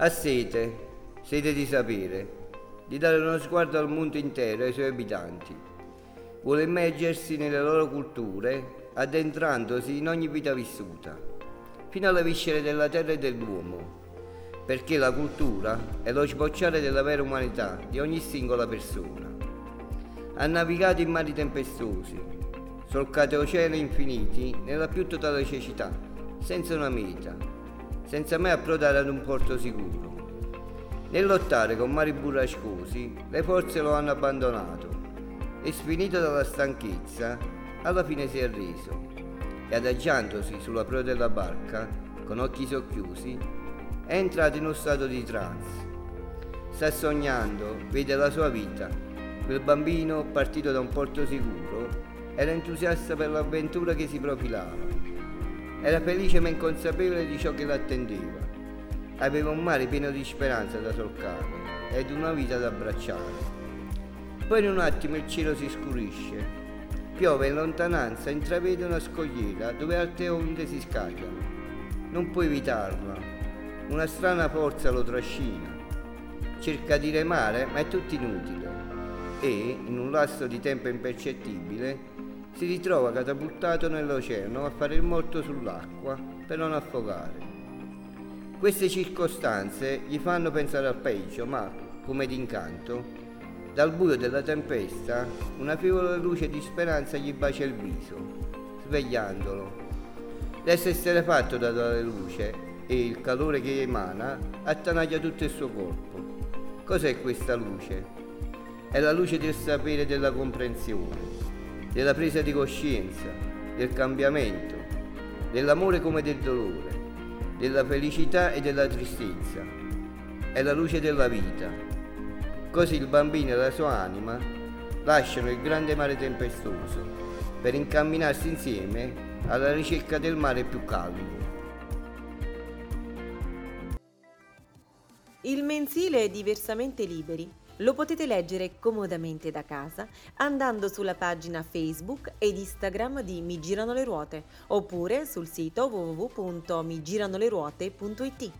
Ha sete, sete di sapere, di dare uno sguardo al mondo intero e ai suoi abitanti. Vuole immergersi nelle loro culture, addentrandosi in ogni vita vissuta, fino alle viscere della terra e dell'uomo, perché la cultura è lo sbocciare della vera umanità di ogni singola persona. Ha navigato in mari tempestosi, solcate oceani infiniti nella più totale cecità, senza una meta, senza mai approdare ad un porto sicuro. Nel lottare con mari burrascosi, le forze lo hanno abbandonato e sfinito dalla stanchezza, alla fine si è arreso e adagiandosi sulla proa della barca, con occhi socchiusi, è entrato in uno stato di trance. Sta sognando, vede la sua vita. Quel bambino, partito da un porto sicuro, era entusiasta per l'avventura che si profilava era felice ma inconsapevole di ciò che l'attendeva. Aveva un mare pieno di speranza da solcare ed una vita da abbracciare. Poi in un attimo il cielo si scurisce. Piove in lontananza, intravede una scogliera dove alte onde si scagliano. Non può evitarla. Una strana forza lo trascina. Cerca di remare, ma è tutto inutile. E, in un lasso di tempo impercettibile, si ritrova catapultato nell'oceano a fare il morto sull'acqua per non affogare. Queste circostanze gli fanno pensare al peggio, ma, come d'incanto, dal buio della tempesta una fievola luce di speranza gli bacia il viso, svegliandolo. Resta esterefatto da tale luce e il calore che emana attanaglia tutto il suo corpo. Cos'è questa luce? È la luce del sapere e della comprensione della presa di coscienza, del cambiamento, dell'amore come del dolore, della felicità e della tristezza. È la luce della vita. Così il bambino e la sua anima lasciano il grande mare tempestoso per incamminarsi insieme alla ricerca del mare più calmo. Il mensile è diversamente liberi lo potete leggere comodamente da casa andando sulla pagina Facebook ed Instagram di Mi Girano le Ruote oppure sul sito www.migiranoleruote.it.